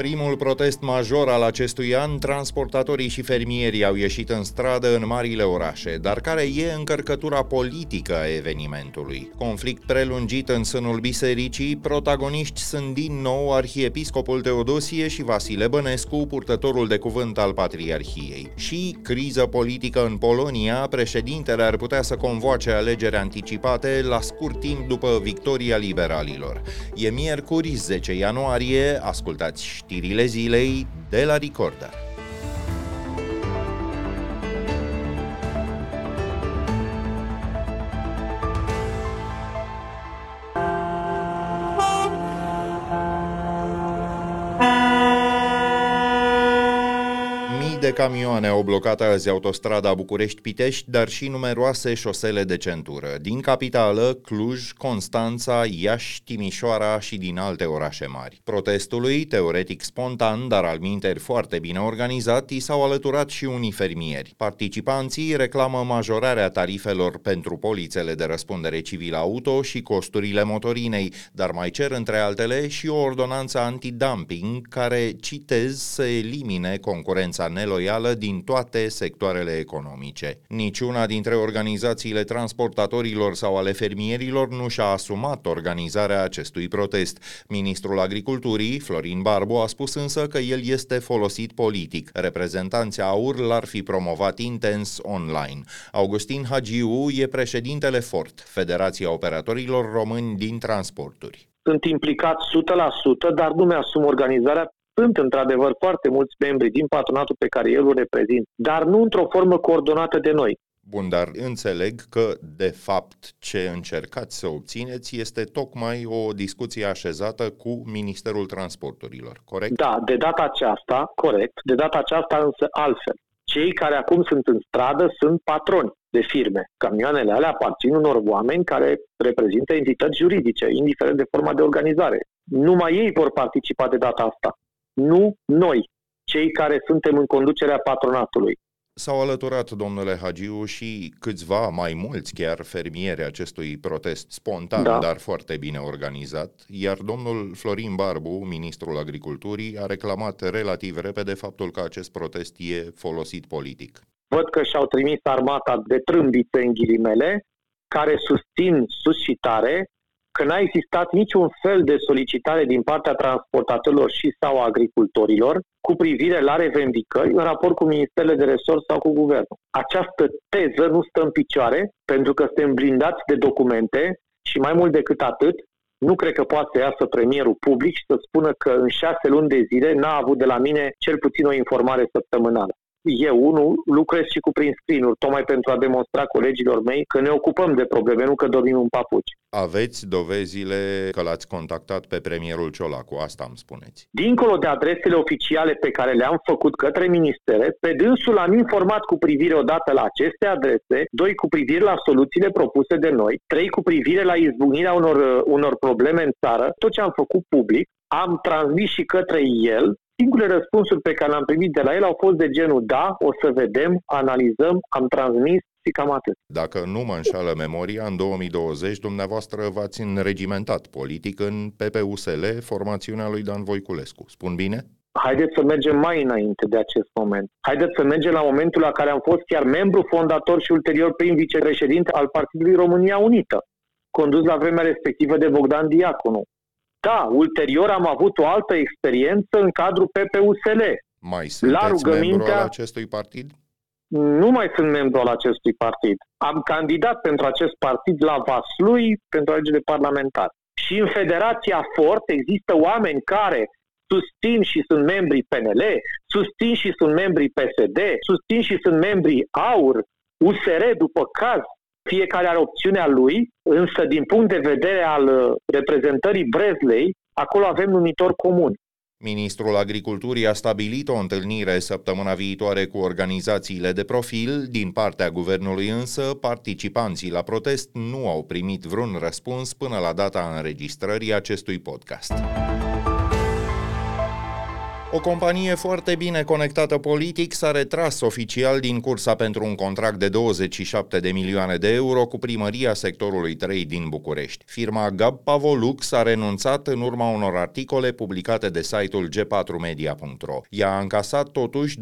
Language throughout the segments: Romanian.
Primul protest major al acestui an, transportatorii și fermierii au ieșit în stradă în marile orașe, dar care e încărcătura politică a evenimentului. Conflict prelungit în sânul bisericii, protagoniști sunt din nou arhiepiscopul Teodosie și Vasile Bănescu, purtătorul de cuvânt al Patriarhiei. Și criză politică în Polonia, președintele ar putea să convoace alegeri anticipate la scurt timp după victoria liberalilor. E miercuri 10 ianuarie, ascultați știrile zilei de la Recorder. De camioane au blocat azi autostrada București-Pitești, dar și numeroase șosele de centură. Din capitală, Cluj, Constanța, Iași, Timișoara și din alte orașe mari. Protestului, teoretic spontan, dar al minteri foarte bine organizat, i s-au alăturat și unii fermieri. Participanții reclamă majorarea tarifelor pentru polițele de răspundere civilă auto și costurile motorinei, dar mai cer între altele și o ordonanță antidumping care, citez, să elimine concurența neloială loială din toate sectoarele economice. Niciuna dintre organizațiile transportatorilor sau ale fermierilor nu și-a asumat organizarea acestui protest. Ministrul Agriculturii, Florin Barbu, a spus însă că el este folosit politic. Reprezentanții AUR l-ar fi promovat intens online. Augustin Hagiu e președintele FORT, Federația Operatorilor Români din Transporturi sunt implicat 100%, dar nu mi-asum organizarea sunt într-adevăr foarte mulți membri din patronatul pe care el îl reprezint, dar nu într-o formă coordonată de noi. Bun, dar înțeleg că, de fapt, ce încercați să obțineți este tocmai o discuție așezată cu Ministerul Transporturilor, corect? Da, de data aceasta, corect, de data aceasta însă altfel. Cei care acum sunt în stradă sunt patroni de firme. Camioanele alea aparțin unor oameni care reprezintă entități juridice, indiferent de forma de organizare. Numai ei vor participa de data asta nu noi, cei care suntem în conducerea patronatului. S-au alăturat, domnule Hagiu, și câțiva, mai mulți chiar, fermieri acestui protest spontan, da. dar foarte bine organizat, iar domnul Florin Barbu, ministrul agriculturii, a reclamat relativ repede faptul că acest protest e folosit politic. Văd că și-au trimis armata de trâmbițe în ghilimele, care susțin suscitare că n-a existat niciun fel de solicitare din partea transportatorilor și sau agricultorilor cu privire la revendicări în raport cu ministerele de resort sau cu guvernul. Această teză nu stă în picioare pentru că suntem blindați de documente și mai mult decât atât, nu cred că poate să iasă premierul public și să spună că în șase luni de zile n-a avut de la mine cel puțin o informare săptămânală eu, unul, lucrez și cu prin screen tocmai pentru a demonstra colegilor mei că ne ocupăm de probleme, nu că dormim în papuci. Aveți dovezile că l-ați contactat pe premierul Ciolacu, asta îmi spuneți. Dincolo de adresele oficiale pe care le-am făcut către ministere, pe dânsul am informat cu privire odată la aceste adrese, doi cu privire la soluțiile propuse de noi, trei cu privire la izbucnirea unor, unor probleme în țară, tot ce am făcut public, am transmis și către el Singurele răspunsuri pe care le-am primit de la el au fost de genul da, o să vedem, analizăm, am transmis și cam atât. Dacă nu mă înșală memoria, în 2020 dumneavoastră v-ați înregimentat politic în PPUSL, formațiunea lui Dan Voiculescu. Spun bine? Haideți să mergem mai înainte de acest moment. Haideți să mergem la momentul la care am fost chiar membru fondator și ulterior prim vicepreședinte al Partidului România Unită, condus la vremea respectivă de Bogdan Diaconu. Da, ulterior am avut o altă experiență în cadrul PPUSL. Mai sunteți la rugămintea... membru al acestui partid? Nu mai sunt membru al acestui partid. Am candidat pentru acest partid la Vaslui pentru alegerile parlamentare. Și în Federația Fort există oameni care susțin și sunt membri PNL, susțin și sunt membri PSD, susțin și sunt membri AUR, USR după caz, fiecare are opțiunea lui, însă din punct de vedere al uh, reprezentării Breslei, acolo avem numitor comun. Ministrul Agriculturii a stabilit o întâlnire săptămâna viitoare cu organizațiile de profil. Din partea guvernului însă, participanții la protest nu au primit vreun răspuns până la data înregistrării acestui podcast. O companie foarte bine conectată politic s-a retras oficial din cursa pentru un contract de 27 de milioane de euro cu primăria sectorului 3 din București. Firma Gab Pavolux a renunțat în urma unor articole publicate de site-ul g4media.ro. Ea a încasat totuși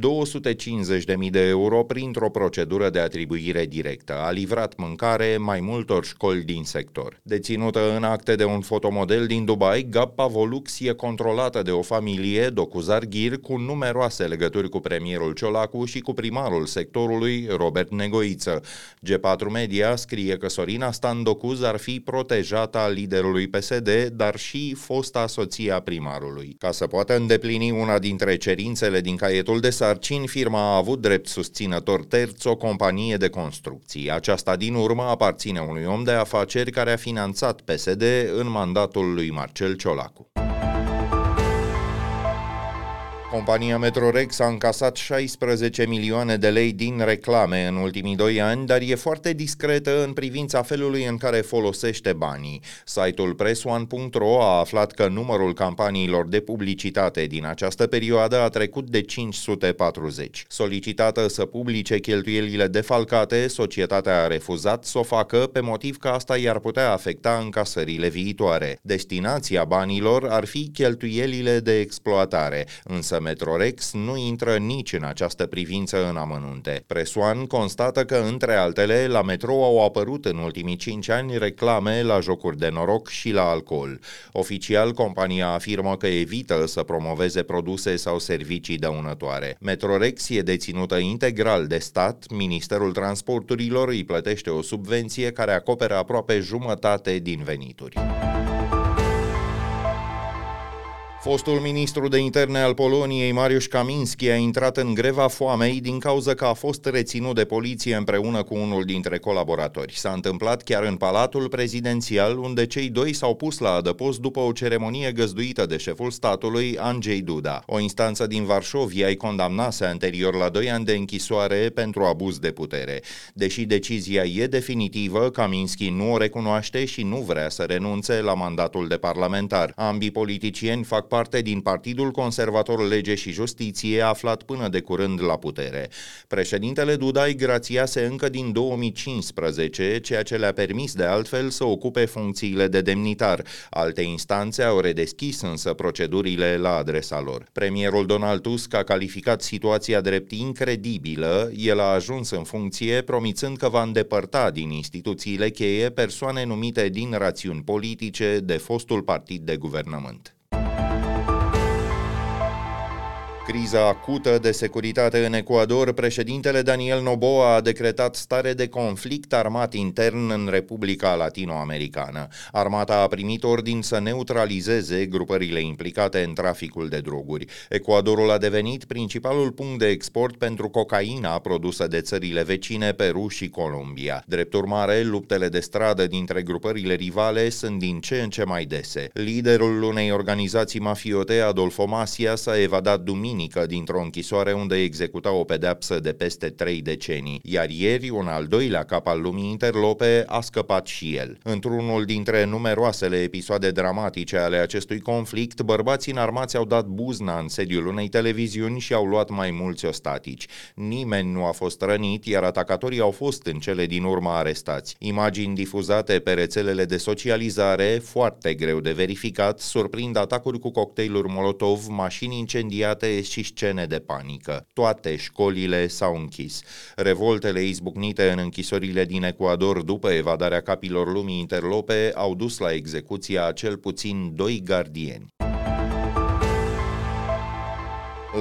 250.000 de euro printr-o procedură de atribuire directă. A livrat mâncare mai multor școli din sector. Deținută în acte de un fotomodel din Dubai, Gab Pavolux e controlată de o familie docuzată Ghir cu numeroase legături cu premierul Ciolacu și cu primarul sectorului, Robert Negoiță. G4 Media scrie că Sorina Standocuz ar fi protejată al liderului PSD, dar și fosta soția primarului. Ca să poată îndeplini una dintre cerințele din caietul de sarcini, firma a avut drept susținător terț o companie de construcții. Aceasta din urmă aparține unui om de afaceri care a finanțat PSD în mandatul lui Marcel Ciolacu. Compania Metrorex a încasat 16 milioane de lei din reclame în ultimii doi ani, dar e foarte discretă în privința felului în care folosește banii. Site-ul pressone.ro a aflat că numărul campaniilor de publicitate din această perioadă a trecut de 540. Solicitată să publice cheltuielile defalcate, societatea a refuzat să o facă pe motiv că asta i-ar putea afecta încasările viitoare. Destinația banilor ar fi cheltuielile de exploatare, însă Metrorex nu intră nici în această privință în amănunte. Presoan constată că, între altele, la metrou au apărut în ultimii 5 ani reclame la jocuri de noroc și la alcool. Oficial, compania afirmă că evită să promoveze produse sau servicii dăunătoare. Metrorex e deținută integral de stat, Ministerul Transporturilor îi plătește o subvenție care acoperă aproape jumătate din venituri. Fostul ministru de interne al Poloniei, Mariusz Kaminski, a intrat în greva foamei din cauza că a fost reținut de poliție împreună cu unul dintre colaboratori. S-a întâmplat chiar în Palatul Prezidențial, unde cei doi s-au pus la adăpost după o ceremonie găzduită de șeful statului, Andrzej Duda. O instanță din Varșovia îi condamnase anterior la doi ani de închisoare pentru abuz de putere. Deși decizia e definitivă, Kaminski nu o recunoaște și nu vrea să renunțe la mandatul de parlamentar. Ambii politicieni fac parte din Partidul Conservator Lege și Justiție, aflat până de curând la putere. Președintele Dudai grațiase încă din 2015, ceea ce le-a permis de altfel să ocupe funcțiile de demnitar. Alte instanțe au redeschis însă procedurile la adresa lor. Premierul Donald Tusk a calificat situația drept incredibilă, el a ajuns în funcție promițând că va îndepărta din instituțiile cheie persoane numite din rațiuni politice de fostul partid de guvernământ. Criza acută de securitate în Ecuador, președintele Daniel Noboa a decretat stare de conflict armat intern în Republica Latinoamericană. Armata a primit ordin să neutralizeze grupările implicate în traficul de droguri. Ecuadorul a devenit principalul punct de export pentru cocaina produsă de țările vecine Peru și Columbia. Drept urmare, luptele de stradă dintre grupările rivale sunt din ce în ce mai dese. Liderul unei organizații mafiote, Adolfo Masia, s-a evadat duminică duminică dintr-o închisoare unde executa o pedeapsă de peste trei decenii, iar ieri un al doilea cap al lumii interlope a scăpat și el. Într-unul dintre numeroasele episoade dramatice ale acestui conflict, bărbații înarmați au dat buzna în sediul unei televiziuni și au luat mai mulți ostatici. Nimeni nu a fost rănit, iar atacatorii au fost în cele din urmă arestați. Imagini difuzate pe rețelele de socializare, foarte greu de verificat, surprind atacuri cu cocktailuri Molotov, mașini incendiate și scene de panică. Toate școlile s-au închis. Revoltele izbucnite în închisorile din Ecuador după evadarea capilor lumii interlope au dus la execuția a cel puțin doi gardieni.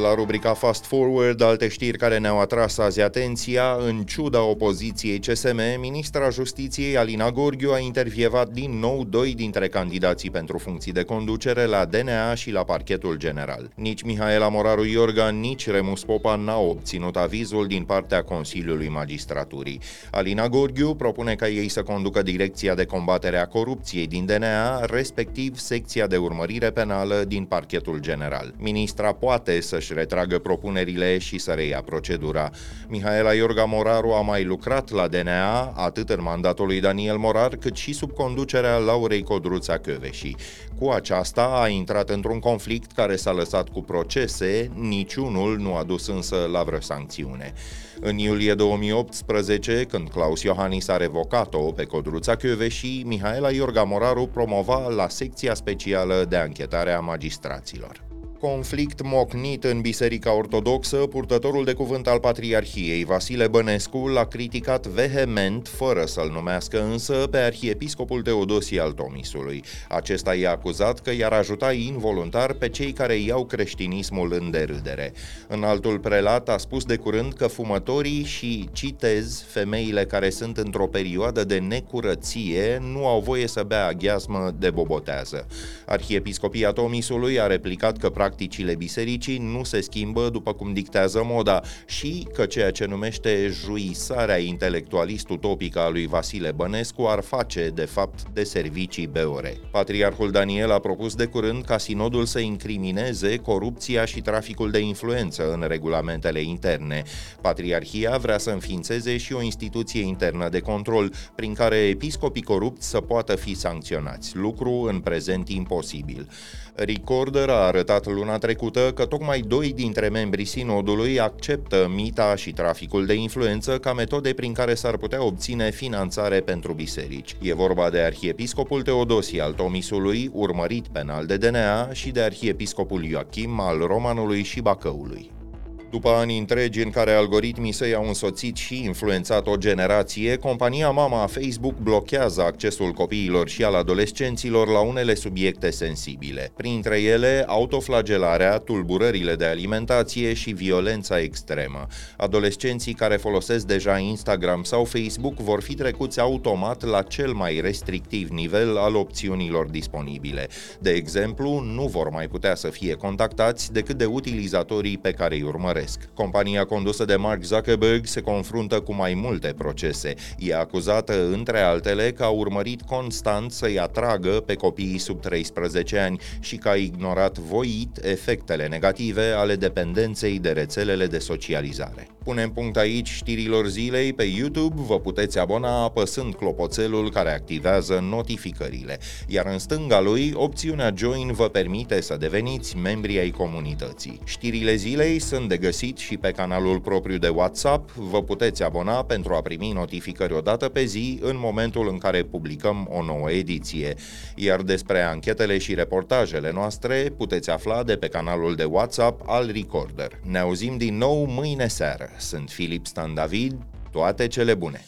La rubrica Fast Forward, alte știri care ne-au atras azi atenția, în ciuda opoziției CSM, ministra Justiției Alina Gorghiu a intervievat din nou doi dintre candidații pentru funcții de conducere la DNA și la parchetul general. Nici Mihaela Moraru Iorga, nici Remus Popa n-au obținut avizul din partea Consiliului Magistraturii. Alina Gorghiu propune ca ei să conducă direcția de combatere a corupției din DNA, respectiv secția de urmărire penală din parchetul general. Ministra poate să să-și retragă propunerile și să reia procedura. Mihaela Iorga Moraru a mai lucrat la DNA, atât în mandatul lui Daniel Morar, cât și sub conducerea Laurei Codruța Căveși. Cu aceasta a intrat într-un conflict care s-a lăsat cu procese, niciunul nu a dus însă la vreo sancțiune. În iulie 2018, când Claus Iohannis a revocat-o pe Codruța și Mihaela Iorga Moraru promova la secția specială de anchetare a magistraților. Conflict mocnit în Biserica Ortodoxă, purtătorul de cuvânt al Patriarhiei, Vasile Bănescu, l-a criticat vehement, fără să-l numească însă, pe arhiepiscopul Teodosie al Tomisului. Acesta i-a acuzat că i-ar ajuta involuntar pe cei care iau creștinismul în derâdere. În altul prelat a spus de curând că fumătorii și, citez, femeile care sunt într-o perioadă de necurăție nu au voie să bea aghiazmă de bobotează. Arhiepiscopia Tomisului a replicat că practicile bisericii nu se schimbă după cum dictează moda și că ceea ce numește juisarea intelectualist utopică a lui Vasile Bănescu ar face, de fapt, de servicii beore. Patriarhul Daniel a propus de curând ca sinodul să incrimineze corupția și traficul de influență în regulamentele interne. Patriarhia vrea să înființeze și o instituție internă de control, prin care episcopii corupți să poată fi sancționați, lucru în prezent imposibil. Recorder a arătat luna trecută că tocmai doi dintre membrii sinodului acceptă mita și traficul de influență ca metode prin care s-ar putea obține finanțare pentru biserici. E vorba de arhiepiscopul Teodosie al Tomisului, urmărit penal de DNA, și de arhiepiscopul Ioachim al Romanului și Bacăului. După ani întregi în care algoritmii săi au însoțit și influențat o generație, compania mama a Facebook blochează accesul copiilor și al adolescenților la unele subiecte sensibile. Printre ele, autoflagelarea, tulburările de alimentație și violența extremă. Adolescenții care folosesc deja Instagram sau Facebook vor fi trecuți automat la cel mai restrictiv nivel al opțiunilor disponibile. De exemplu, nu vor mai putea să fie contactați decât de utilizatorii pe care îi urmăresc urmăresc. Compania condusă de Mark Zuckerberg se confruntă cu mai multe procese. E acuzată, între altele, că a urmărit constant să-i atragă pe copiii sub 13 ani și că a ignorat voit efectele negative ale dependenței de rețelele de socializare. Punem punct aici știrilor zilei pe YouTube, vă puteți abona apăsând clopoțelul care activează notificările, iar în stânga lui, opțiunea Join vă permite să deveniți membri ai comunității. Știrile zilei sunt de găsit și pe canalul propriu de WhatsApp, vă puteți abona pentru a primi notificări o dată pe zi în momentul în care publicăm o nouă ediție. Iar despre anchetele și reportajele noastre puteți afla de pe canalul de WhatsApp al Recorder. Ne auzim din nou mâine seară. Sunt Filip Stan David, toate cele bune!